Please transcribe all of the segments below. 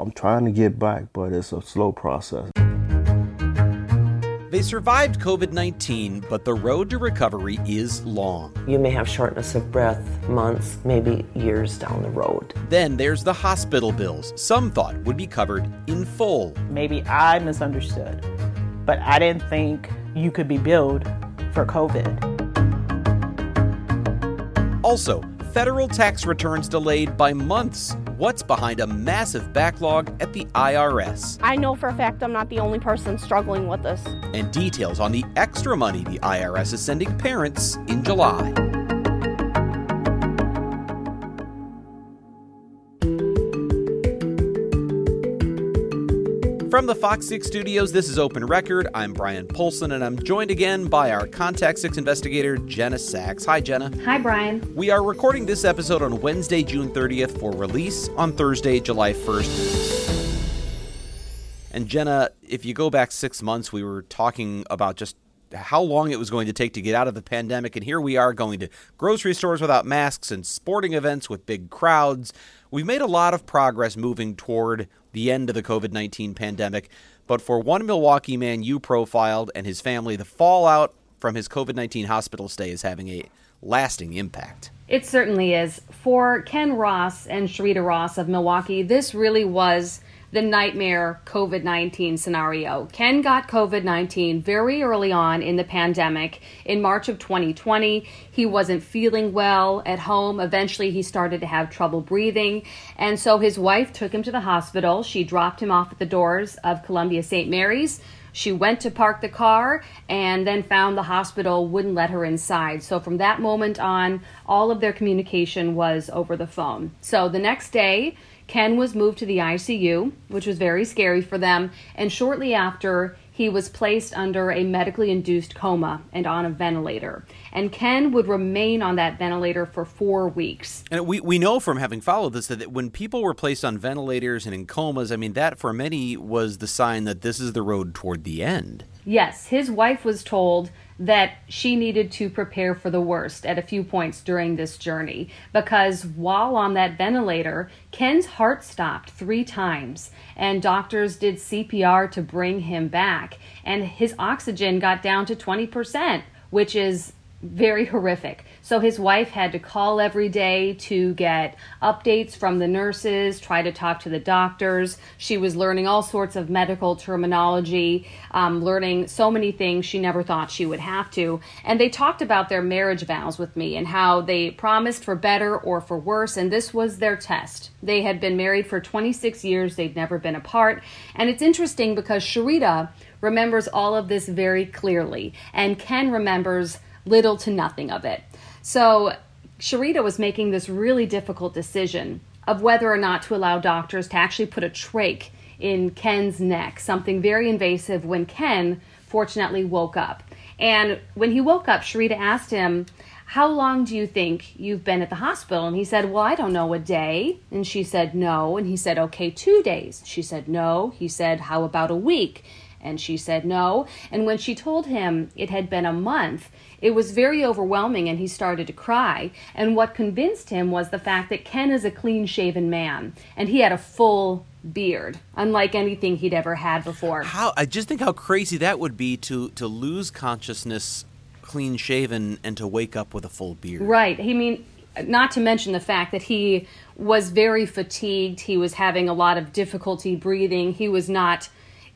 I'm trying to get back, but it's a slow process. They survived COVID 19, but the road to recovery is long. You may have shortness of breath months, maybe years down the road. Then there's the hospital bills, some thought would be covered in full. Maybe I misunderstood, but I didn't think you could be billed for COVID. Also, federal tax returns delayed by months what's behind a massive backlog at the IRS. I know for a fact I'm not the only person struggling with this. And details on the extra money the IRS is sending parents in July. From the Fox 6 studios, this is Open Record. I'm Bryan Polcyn, and I'm joined again by our Contact 6 investigator, Jenna Sachs. Hi, Jenna. Hi, Brian. We are recording this episode on Wednesday, June 30th, for release on Thursday, July 1st. And Jenna, if you go back six months, we were talking about just how long it was going to take to get out of the pandemic. And here we are going to grocery stores without masks and sporting events with big crowds. We've made a lot of progress moving toward the end of the COVID 19 pandemic. But for one Milwaukee man you profiled and his family, the fallout from his COVID 19 hospital stay is having a lasting impact. It certainly is. For Ken Ross and Sharita Ross of Milwaukee, this really was the nightmare COVID 19 scenario. Ken got COVID 19 very early on in the pandemic in March of 2020. He wasn't feeling well at home. Eventually, he started to have trouble breathing. And so his wife took him to the hospital. She dropped him off at the doors of Columbia St. Mary's. She went to park the car and then found the hospital wouldn't let her inside. So from that moment on, all of their communication was over the phone. So the next day, Ken was moved to the ICU, which was very scary for them, and shortly after, he was placed under a medically induced coma and on a ventilator. And Ken would remain on that ventilator for four weeks. And we, we know from having followed this that when people were placed on ventilators and in comas, I mean, that for many was the sign that this is the road toward the end. Yes, his wife was told that she needed to prepare for the worst at a few points during this journey. Because while on that ventilator, Ken's heart stopped three times and doctors did CPR to bring him back and his oxygen got down to 20%, which is very horrific. So his wife had to call every day to get updates from the nurses, try to talk to the doctors. She was learning all sorts of medical terminology, um, learning so many things she never thought she would have to. And they talked about their marriage vows with me and how they promised for better or for worse. And this was their test. They had been married for 26 years, they'd never been apart. And it's interesting because Sharita remembers all of this very clearly, and Ken remembers little to nothing of it. So Sharita was making this really difficult decision of whether or not to allow doctors to actually put a trach in Ken's neck, something very invasive, when Ken fortunately woke up. And when he woke up, Sharita asked him, How long do you think you've been at the hospital? And he said, Well, I don't know, a day. And she said, No. And he said, Okay, two days. She said, No. He said, How about a week? And she said, No. And when she told him it had been a month, it was very overwhelming and he started to cry. And what convinced him was the fact that Ken is a clean shaven man and he had a full beard, unlike anything he'd ever had before. How I just think how crazy that would be to to lose consciousness clean shaven and to wake up with a full beard. Right. He mean not to mention the fact that he was very fatigued, he was having a lot of difficulty breathing, he was not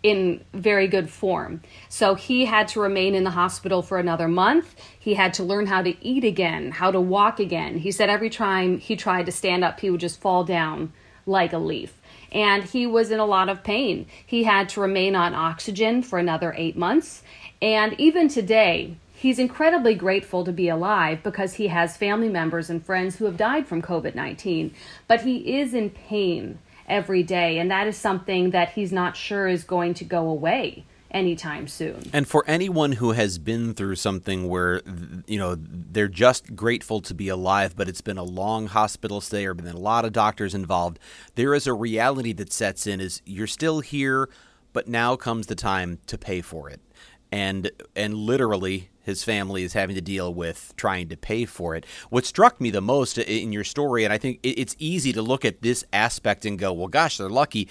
in very good form. So he had to remain in the hospital for another month. He had to learn how to eat again, how to walk again. He said every time he tried to stand up, he would just fall down like a leaf. And he was in a lot of pain. He had to remain on oxygen for another eight months. And even today, he's incredibly grateful to be alive because he has family members and friends who have died from COVID 19. But he is in pain every day. And that is something that he's not sure is going to go away anytime soon. And for anyone who has been through something where you know they're just grateful to be alive, but it's been a long hospital stay or been a lot of doctors involved, there is a reality that sets in is you're still here, but now comes the time to pay for it. And and literally his family is having to deal with trying to pay for it. What struck me the most in your story, and I think it's easy to look at this aspect and go, well, gosh, they're lucky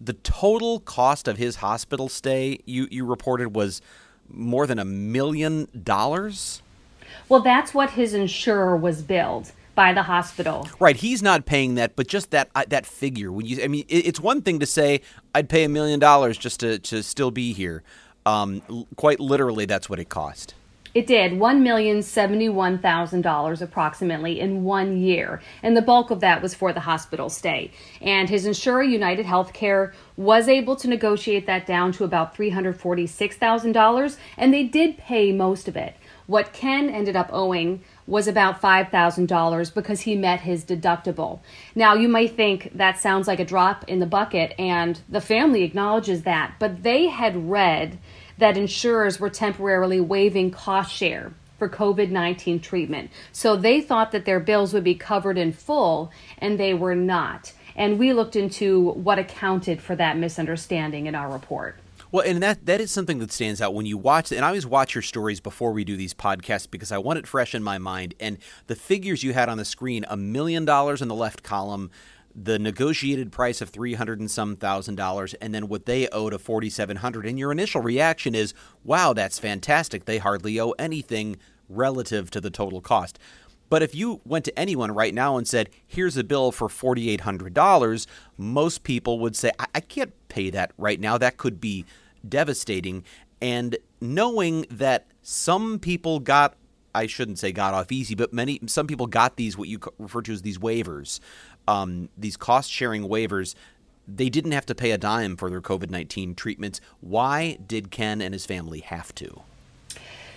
the total cost of his hospital stay you, you reported was more than a million dollars? Well, that's what his insurer was billed by the hospital. Right, he's not paying that, but just that uh, that figure. When you, I mean, it, it's one thing to say I'd pay a million dollars just to to still be here. Um, quite literally, that's what it cost. It did $1,071,000 approximately in one year, and the bulk of that was for the hospital stay. And his insurer, United Healthcare, was able to negotiate that down to about $346,000, and they did pay most of it. What Ken ended up owing was about $5,000 because he met his deductible. Now, you might think that sounds like a drop in the bucket, and the family acknowledges that, but they had read that insurers were temporarily waiving cost share for COVID 19 treatment. So they thought that their bills would be covered in full, and they were not. And we looked into what accounted for that misunderstanding in our report. Well, and that that is something that stands out when you watch. And I always watch your stories before we do these podcasts because I want it fresh in my mind. And the figures you had on the screen: a million dollars in the left column, the negotiated price of three hundred and some thousand dollars, and then what they owe to forty seven hundred. And your initial reaction is, "Wow, that's fantastic! They hardly owe anything relative to the total cost." But if you went to anyone right now and said, "Here's a bill for forty eight hundred dollars," most people would say, I-, "I can't pay that right now. That could be devastating." And knowing that some people got I shouldn't say got off easy, but many some people got these what you refer to as these waivers um, these cost sharing waivers, they didn't have to pay a dime for their COVID 19 treatments. Why did Ken and his family have to?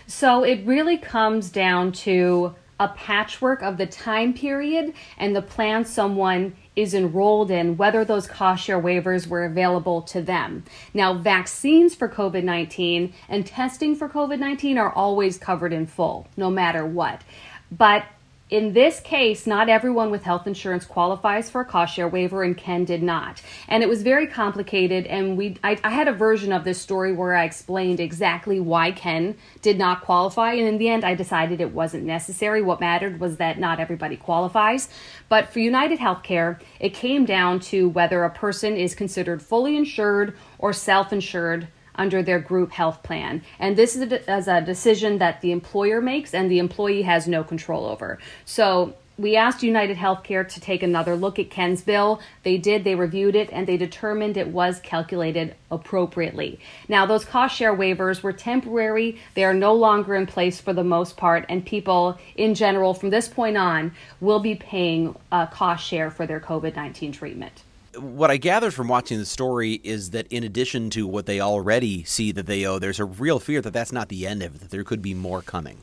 So it really comes down to a patchwork of the time period and the plan someone is enrolled in, whether those cost share waivers were available to them. Now, vaccines for COVID 19 and testing for COVID 19 are always covered in full, no matter what. But in this case, not everyone with health insurance qualifies for a cost share waiver, and Ken did not. And it was very complicated. And we, I, I, had a version of this story where I explained exactly why Ken did not qualify. And in the end, I decided it wasn't necessary. What mattered was that not everybody qualifies. But for United Healthcare, it came down to whether a person is considered fully insured or self insured under their group health plan. And this is a, a decision that the employer makes and the employee has no control over. So we asked United Healthcare to take another look at Ken's bill. They did, they reviewed it, and they determined it was calculated appropriately. Now, those cost share waivers were temporary. They are no longer in place for the most part, and people in general from this point on will be paying a cost share for their COVID 19 treatment what I gathered from watching the story is that in addition to what they already see that they owe, there's a real fear that that's not the end of it, that there could be more coming.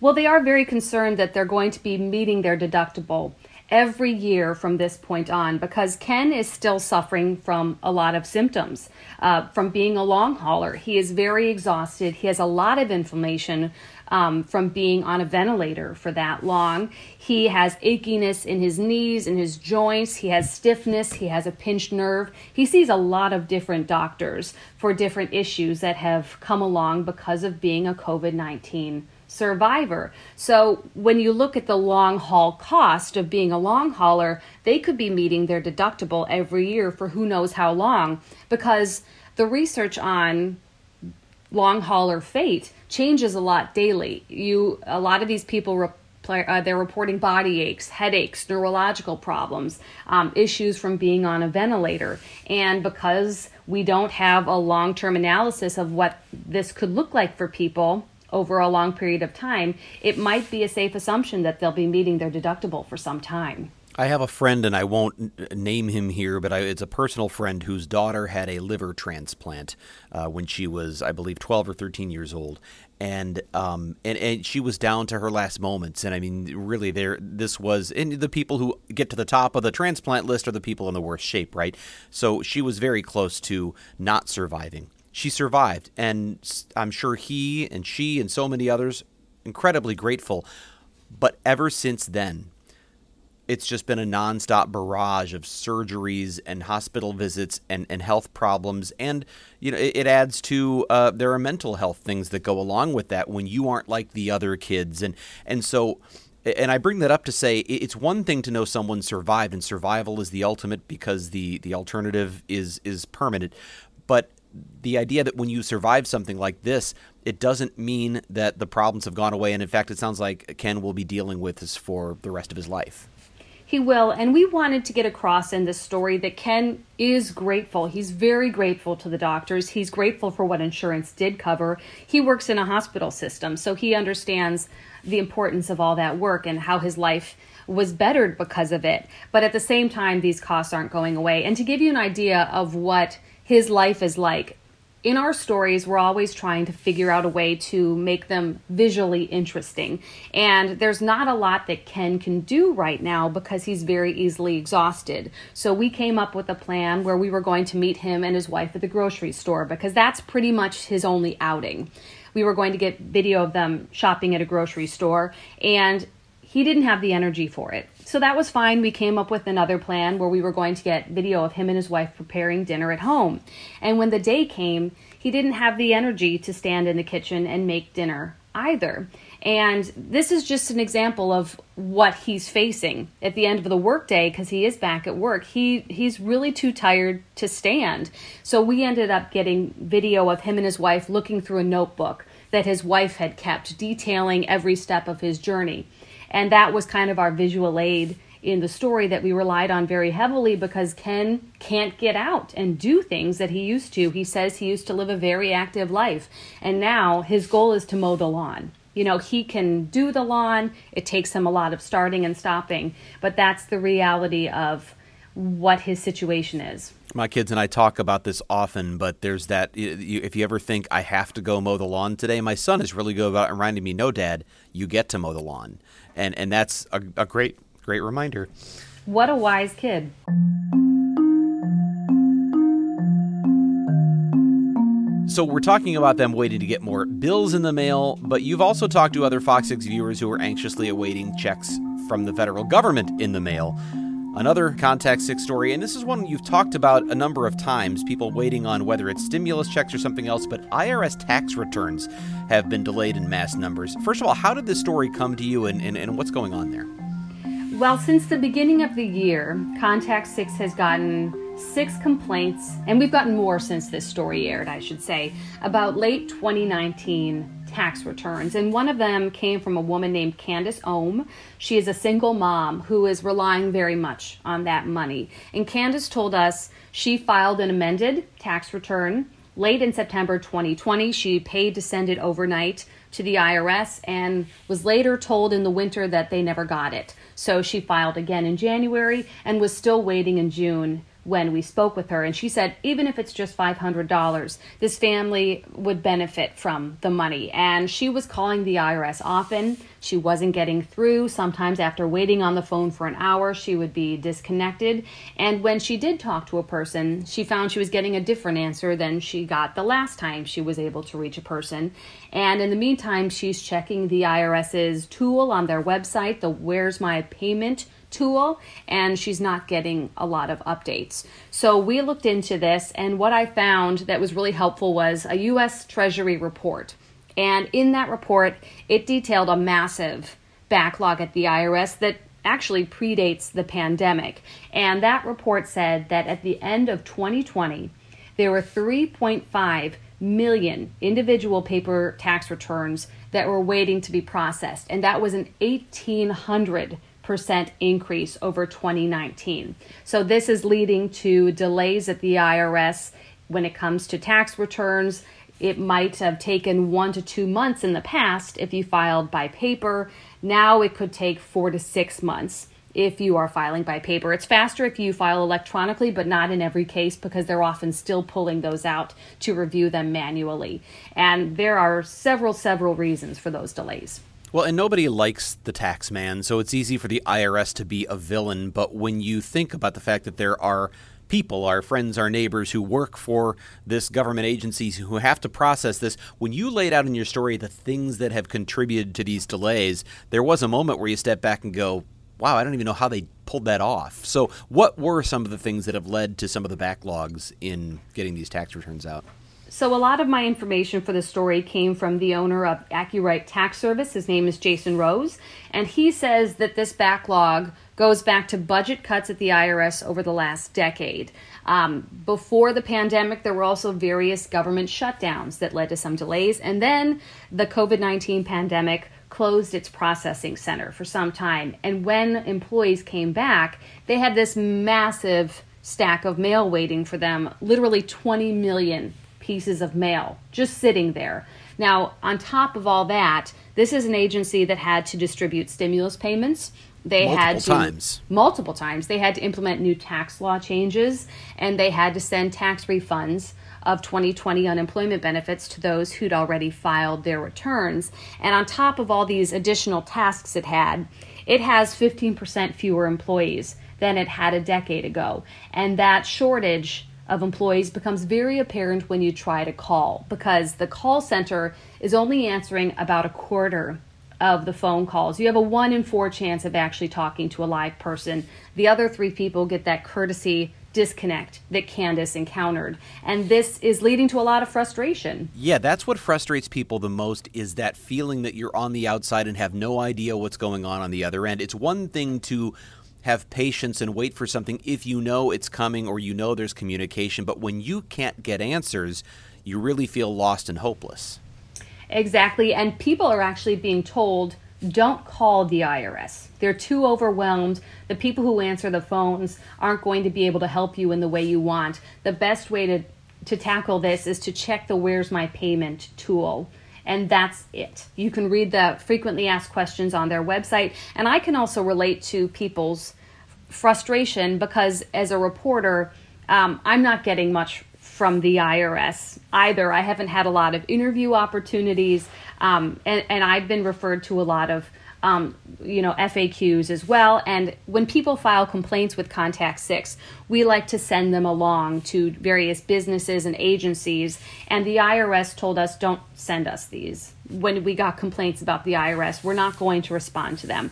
Well, they are very concerned that they're going to be meeting their deductible every year from this point on because Ken is still suffering from a lot of symptoms uh, from being a long hauler. He is very exhausted. He has a lot of inflammation um, from being on a ventilator for that long. He has achiness in his knees and his joints. He has stiffness. He has a pinched nerve. He sees a lot of different doctors for different issues that have come along because of being a COVID 19 survivor. So when you look at the long haul cost of being a long hauler, they could be meeting their deductible every year for who knows how long because the research on long hauler fate changes a lot daily. You a lot of these people uh, they're reporting body aches, headaches, neurological problems, um, issues from being on a ventilator. And because we don't have a long term analysis of what this could look like for people over a long period of time, it might be a safe assumption that they'll be meeting their deductible for some time. I have a friend, and I won't name him here, but I, it's a personal friend whose daughter had a liver transplant uh, when she was, I believe, 12 or 13 years old. And, um, and and she was down to her last moments, and I mean, really, there. This was, and the people who get to the top of the transplant list are the people in the worst shape, right? So she was very close to not surviving. She survived, and I'm sure he and she and so many others incredibly grateful. But ever since then, it's just been a nonstop barrage of surgeries and hospital visits and, and health problems. And, you know, it, it adds to uh, there are mental health things that go along with that when you aren't like the other kids. And, and so, and I bring that up to say it's one thing to know someone survived, and survival is the ultimate because the, the alternative is, is permanent. But the idea that when you survive something like this, it doesn't mean that the problems have gone away. And in fact, it sounds like Ken will be dealing with this for the rest of his life. He will. And we wanted to get across in this story that Ken is grateful. He's very grateful to the doctors. He's grateful for what insurance did cover. He works in a hospital system, so he understands the importance of all that work and how his life was bettered because of it. But at the same time, these costs aren't going away. And to give you an idea of what his life is like, in our stories, we're always trying to figure out a way to make them visually interesting. And there's not a lot that Ken can do right now because he's very easily exhausted. So we came up with a plan where we were going to meet him and his wife at the grocery store because that's pretty much his only outing. We were going to get video of them shopping at a grocery store, and he didn't have the energy for it. So that was fine. We came up with another plan where we were going to get video of him and his wife preparing dinner at home. And when the day came, he didn't have the energy to stand in the kitchen and make dinner either. And this is just an example of what he's facing at the end of the workday because he is back at work. He he's really too tired to stand. So we ended up getting video of him and his wife looking through a notebook that his wife had kept detailing every step of his journey. And that was kind of our visual aid in the story that we relied on very heavily because Ken can't get out and do things that he used to. He says he used to live a very active life, and now his goal is to mow the lawn. You know, he can do the lawn, it takes him a lot of starting and stopping, but that's the reality of what his situation is. My kids and I talk about this often, but there's that. If you ever think I have to go mow the lawn today, my son is really good about reminding me, "No, Dad, you get to mow the lawn," and and that's a, a great great reminder. What a wise kid. So we're talking about them waiting to get more bills in the mail, but you've also talked to other Fox 6 viewers who are anxiously awaiting checks from the federal government in the mail. Another Contact 6 story, and this is one you've talked about a number of times people waiting on whether it's stimulus checks or something else, but IRS tax returns have been delayed in mass numbers. First of all, how did this story come to you and, and, and what's going on there? Well, since the beginning of the year, Contact 6 has gotten six complaints, and we've gotten more since this story aired, I should say, about late 2019 tax returns. And one of them came from a woman named Candace Ohm. She is a single mom who is relying very much on that money. And Candace told us she filed an amended tax return late in September 2020. She paid to send it overnight to the IRS and was later told in the winter that they never got it. So she filed again in January and was still waiting in June when we spoke with her. And she said, even if it's just $500, this family would benefit from the money. And she was calling the IRS often. She wasn't getting through. Sometimes, after waiting on the phone for an hour, she would be disconnected. And when she did talk to a person, she found she was getting a different answer than she got the last time she was able to reach a person. And in the meantime, she's checking the IRS's tool on their website, the Where's My Payment tool and she's not getting a lot of updates. So we looked into this and what I found that was really helpful was a US Treasury report. And in that report, it detailed a massive backlog at the IRS that actually predates the pandemic. And that report said that at the end of 2020, there were 3.5 million individual paper tax returns that were waiting to be processed. And that was an 1,800 percent increase over 2019. So this is leading to delays at the IRS when it comes to tax returns. It might have taken one to two months in the past if you filed by paper. Now it could take four to six months if you are filing by paper. It's faster if you file electronically, but not in every case because they're often still pulling those out to review them manually. And there are several, several reasons for those delays. Well, and nobody likes the tax man, so it's easy for the IRS to be a villain. But when you think about the fact that there are people, our friends, our neighbors who work for this government agencies who have to process this. When you laid out in your story the things that have contributed to these delays, there was a moment where you step back and go, wow, I don't even know how they pulled that off. So, what were some of the things that have led to some of the backlogs in getting these tax returns out? So, a lot of my information for the story came from the owner of AccuRite Tax Service. His name is Jason Rose, and he says that this backlog goes back to budget cuts at the IRS over the last decade. Um, before the pandemic, there were also various government shutdowns that led to some delays, and then the COVID 19 pandemic closed its processing center for some time. And when employees came back, they had this massive stack of mail waiting for them literally 20 million pieces of mail just sitting there. Now, on top of all that, this is an agency that had to distribute stimulus payments they multiple had to times. multiple times they had to implement new tax law changes and they had to send tax refunds of 2020 unemployment benefits to those who'd already filed their returns and on top of all these additional tasks it had it has 15% fewer employees than it had a decade ago and that shortage of employees becomes very apparent when you try to call because the call center is only answering about a quarter of the phone calls. You have a one in four chance of actually talking to a live person. The other three people get that courtesy disconnect that Candace encountered. And this is leading to a lot of frustration. Yeah, that's what frustrates people the most is that feeling that you're on the outside and have no idea what's going on on the other end. It's one thing to have patience and wait for something if you know it's coming or you know there's communication, but when you can't get answers, you really feel lost and hopeless. Exactly. And people are actually being told don't call the IRS. They're too overwhelmed. The people who answer the phones aren't going to be able to help you in the way you want. The best way to, to tackle this is to check the Where's My Payment tool. And that's it. You can read the frequently asked questions on their website. And I can also relate to people's frustration because as a reporter, um, I'm not getting much from the IRS either. I haven't had a lot of interview opportunities, um, and, and I've been referred to a lot of um, you know FAQs as well. And when people file complaints with Contact Six, we like to send them along to various businesses and agencies. And the IRS told us don't send us these. When we got complaints about the IRS, we're not going to respond to them.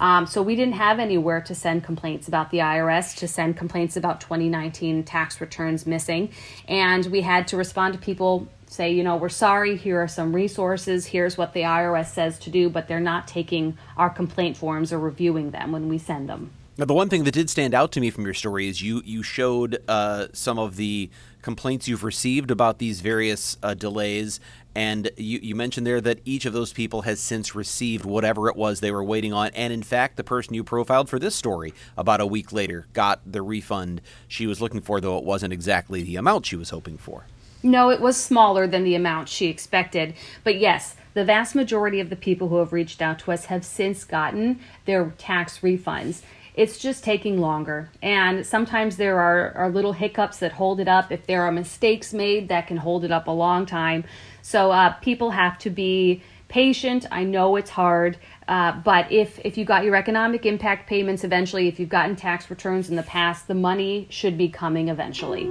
Um, so we didn't have anywhere to send complaints about the IRS, to send complaints about 2019 tax returns missing. And we had to respond to people say, you know, we're sorry, here are some resources, here's what the IRS says to do, but they're not taking our complaint forms or reviewing them when we send them. Now, the one thing that did stand out to me from your story is you you showed uh, some of the complaints you've received about these various uh, delays, and you, you mentioned there that each of those people has since received whatever it was they were waiting on. And in fact, the person you profiled for this story about a week later got the refund she was looking for, though it wasn't exactly the amount she was hoping for. No, it was smaller than the amount she expected. But yes, the vast majority of the people who have reached out to us have since gotten their tax refunds. It's just taking longer. And sometimes there are, are little hiccups that hold it up. If there are mistakes made, that can hold it up a long time. So uh, people have to be patient. I know it's hard. Uh, but if, if you got your economic impact payments eventually, if you've gotten tax returns in the past, the money should be coming eventually.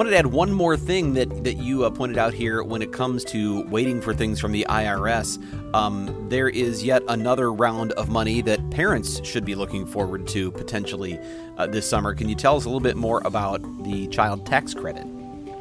Wanted to add one more thing that, that you uh, pointed out here when it comes to waiting for things from the IRS. Um, there is yet another round of money that parents should be looking forward to potentially uh, this summer. Can you tell us a little bit more about the child tax credit?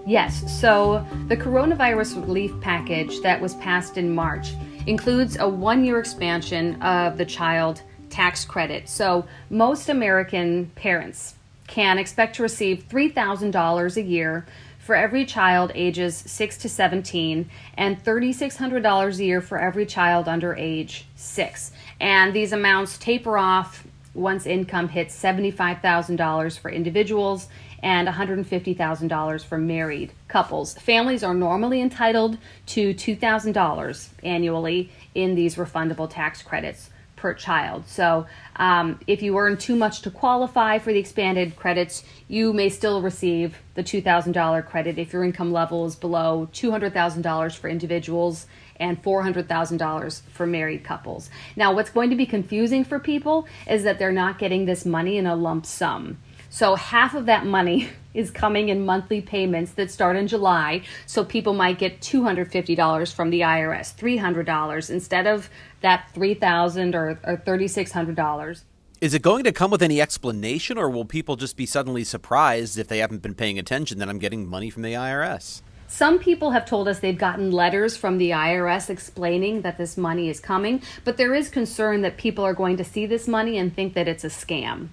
Yes, so the coronavirus relief package that was passed in March includes a one year expansion of the child tax credit. So most American parents can expect to receive $3,000 a year for every child ages 6 to 17 and $3,600 a year for every child under age 6. And these amounts taper off once income hits $75,000 for individuals and $150,000 for married couples. Families are normally entitled to $2,000 annually in these refundable tax credits per child. So um, if you earn too much to qualify for the expanded credits, you may still receive the $2,000 credit if your income level is below $200,000 for individuals and $400,000 for married couples. Now, what's going to be confusing for people is that they're not getting this money in a lump sum. So half of that money is coming in monthly payments that start in July. So people might get $250 from the IRS, $300 instead of that 3,000 or, or $3,600. Is it going to come with any explanation, or will people just be suddenly surprised if they haven't been paying attention that I'm getting money from the IRS? Some people have told us they've gotten letters from the IRS explaining that this money is coming, but there is concern that people are going to see this money and think that it's a scam.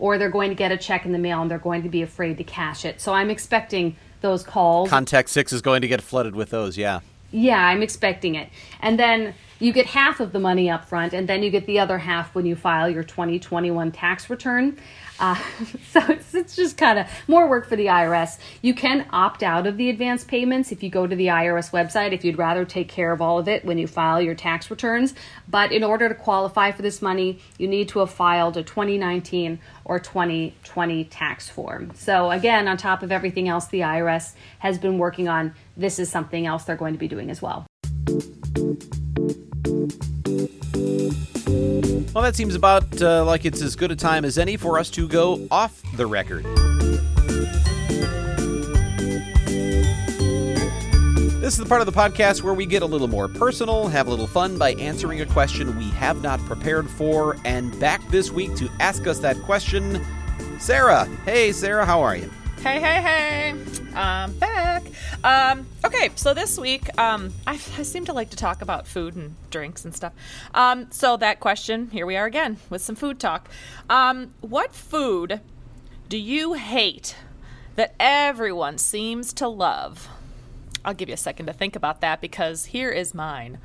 Or they're going to get a check in the mail and they're going to be afraid to cash it. So I'm expecting those calls. Contact Six is going to get flooded with those, yeah. Yeah, I'm expecting it. And then you get half of the money up front, and then you get the other half when you file your 2021 tax return. Uh, so it's, it's just kind of more work for the IRS. You can opt out of the advance payments if you go to the IRS website if you'd rather take care of all of it when you file your tax returns. But in order to qualify for this money, you need to have filed a 2019 or 2020 tax form. So, again, on top of everything else the IRS has been working on, this is something else they're going to be doing as well. Well, that seems about uh, like it's as good a time as any for us to go off the record. This is the part of the podcast where we get a little more personal, have a little fun by answering a question we have not prepared for. And back this week to ask us that question, Sarah. Hey, Sarah, how are you? Hey, hey, hey. I'm back. Um, okay, so this week, um, I, I, seem to like to talk about food and drinks and stuff. Um, so that question, here we are again with some food talk. Um, what food do you hate that everyone seems to love? I'll give you a second to think about that because here is mine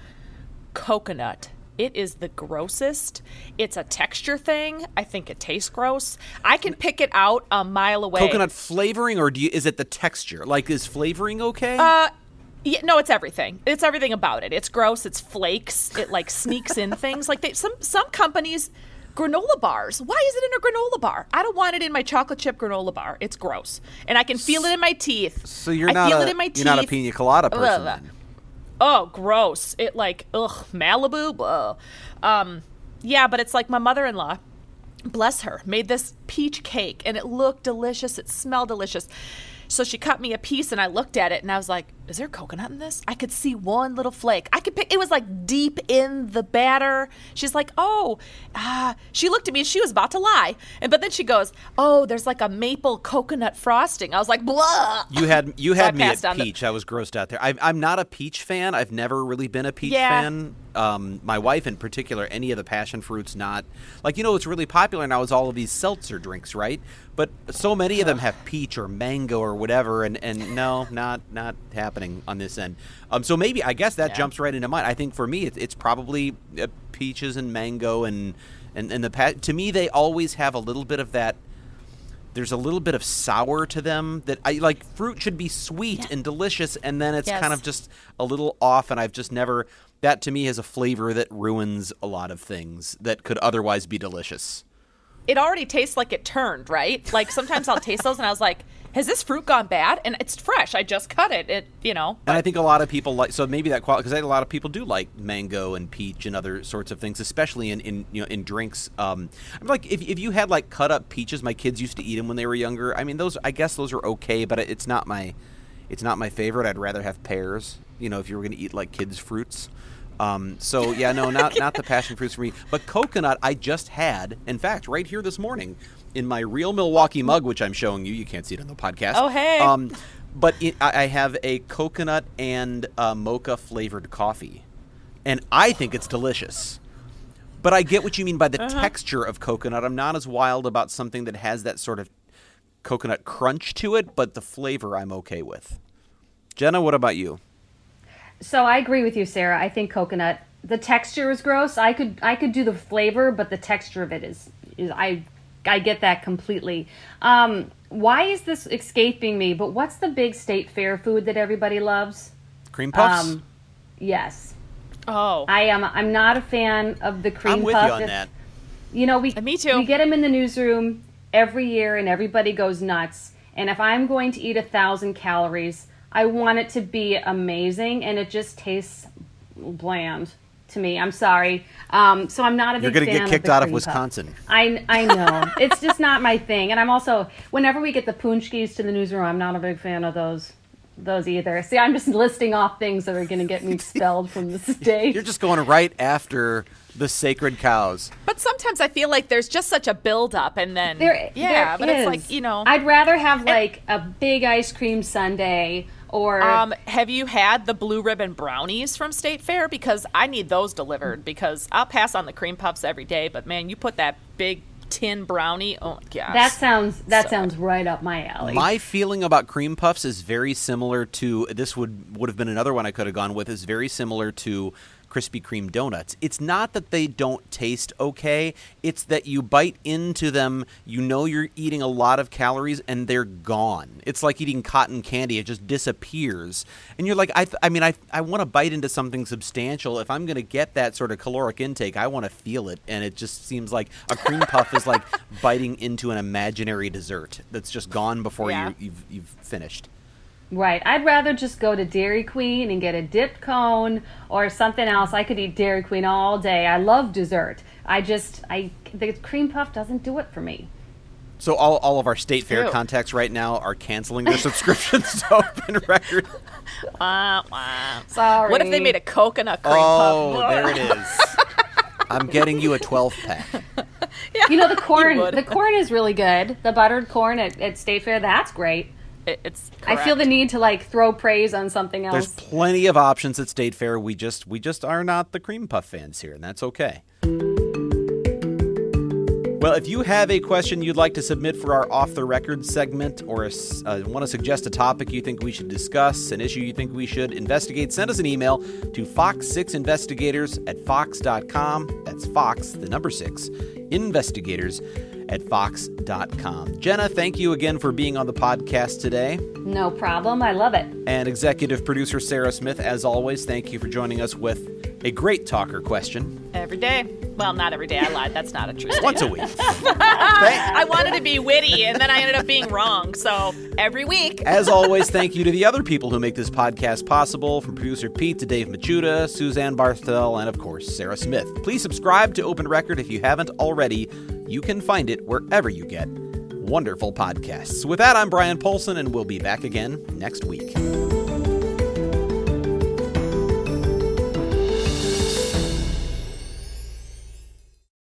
coconut. It is the grossest. It's a texture thing. I think it tastes gross. I can pick it out a mile away. Coconut flavoring, or do you, is it the texture? Like, is flavoring okay? Uh, yeah, no, it's everything. It's everything about it. It's gross. It's flakes. It like sneaks in things. Like they, some some companies, granola bars. Why is it in a granola bar? I don't want it in my chocolate chip granola bar. It's gross, and I can feel it in my teeth. So you're I not feel a, it in my you're not a pina colada person. Ugh. then. Oh, gross. It like ugh, Malibu. Ugh. Um, yeah, but it's like my mother-in-law, bless her, made this peach cake and it looked delicious. It smelled delicious. So she cut me a piece and I looked at it and I was like, is there coconut in this? I could see one little flake. I could pick, it was like deep in the batter. She's like, oh, ah. She looked at me and she was about to lie. And, but then she goes, oh, there's like a maple coconut frosting. I was like, blah. You had you So had me at on the- peach. I was grossed out there. I, I'm not a peach fan. I've never really been a peach Yeah. fan. Um, my wife in particular, any of the passion fruits, not like you know what's really popular now is all of these seltzer drinks, right? But so many of them have peach or mango or whatever, and, and no, not not happening on this end. Um, so maybe I guess that Yeah. jumps right into mine. I think for me, it's, it's probably uh, peaches and mango, and and and the pa- to me they always have a little bit of that there's a little bit of sour to them that I like fruit should be sweet and delicious and then it's Yes. kind of just a little off and I've just never that to me has a flavor that ruins a lot of things that could otherwise be delicious. it already tastes like it turned, right? Like sometimes I'll taste those and I was like, has this fruit gone bad? And it's fresh. I just cut it. It, you know. And I think a lot of people like so maybe that quality because a lot of people do like mango and peach and other sorts of things, especially in, in you know in drinks. Um, I'm like if, if you had like cut up peaches, my kids used to eat them when they were younger. I mean those I guess those are okay, but it's not my it's not my favorite. I'd rather have pears. You know if you were going to eat like kids fruits. Um, so yeah, no, not not the passion fruits for me, but coconut. I just had, in fact, right here this morning, in my real Milwaukee mug, which I'm showing you. You can't see it on the podcast. Oh, hey. Um, but it, I I have a coconut and uh, mocha flavored coffee, and I think it's delicious. But I get what you mean by the texture of coconut. I'm not as wild about something that has that sort of coconut crunch to it, but the flavor I'm okay with. Jenna, what about you? So I agree with you, Sarah. I think coconut. The texture is gross. I could I could do the flavor, but the texture of it is is I I get that completely. Um, why is this escaping me? But what's the big state fair food that everybody loves? Cream puffs? Um, yes. Oh, I am. I'm not a fan of the cream I'm with puff. you on If- that. You know, we me too. We get them in the newsroom every year, and everybody goes nuts. And if I'm going to eat a thousand calories, I want it to be amazing, and it just tastes bland to me. I'm sorry. Um, so I'm not a big. You're big gonna fan get kicked the out of cream puff. Wisconsin. I I know it's just not my thing, and I'm also whenever we get the paczkis to the newsroom, I'm not a big fan of those those either. See, I'm just listing off things that are going to get me expelled from the state. You're just going right after the sacred cows. but sometimes I feel like there's just such a buildup, and then There, yeah, there but it's like you know. I'd rather have like a big ice cream sundae or Um, have you had the blue ribbon brownies from State Fair? Because I need those delivered. Because I'll pass on the cream puffs every day, but man, you put that big tin brownie. Oh my gosh, that sounds that So sounds right up my alley. My feeling about cream puffs is very similar to this would would have been another one I could have gone with is very similar to Krispy Kreme donuts. It's not that they don't taste okay, it's that you bite into them, you know you're eating a lot of calories and they're gone. It's like eating cotton candy, it just disappears. And you're like I th- I mean I I want to bite into something substantial. If I'm going to get that sort of caloric intake, I want to feel it and it just seems like a cream puff is like biting into an imaginary dessert that's just gone before Yeah. you you've you've finished. Right. I'd rather just go to Dairy Queen and get a dipped cone or something else. I could eat Dairy Queen all day. I love dessert. I just I the cream puff doesn't do it for me. So all, all of our state fair Ew. contacts right now are canceling their subscriptions to Open Record. Wah, wah. Sorry. What if they made a coconut cream Oh, puff? there it is. I'm getting you a 12 pack. You know the corn. the corn is really good. The buttered corn at, at State Fair, that's great. It- it's. I feel the need to like throw praise on something else. There's plenty of options at State Fair. We just we just are not the cream puff fans here, and that's okay. Well, if you have a question you'd like to submit for our off the record segment, or uh, want to suggest a topic you think we should discuss, an issue you think we should investigate, send us an email to fox6investigators at fox.com. That's Fox, the number six, investigators at fox.com. Jenna, thank you again for being on the podcast today. no problem. I love it. And executive producer Sarah Smith, as always, thank you for joining us with a great talker question every day. Well, not every day. I lied. That's not a true statement. once a week. I wanted to be witty, and then I ended up being wrong. So every week. As always, thank you to the other people who make this podcast possible, from producer Pete to Dave Machuda, Suzanne Barthel, and of course, Sarah Smith. Please subscribe to Open Record if you haven't already. You can find it wherever you get wonderful podcasts. With that, I'm Bryan Polcyn, and we'll be back again next week.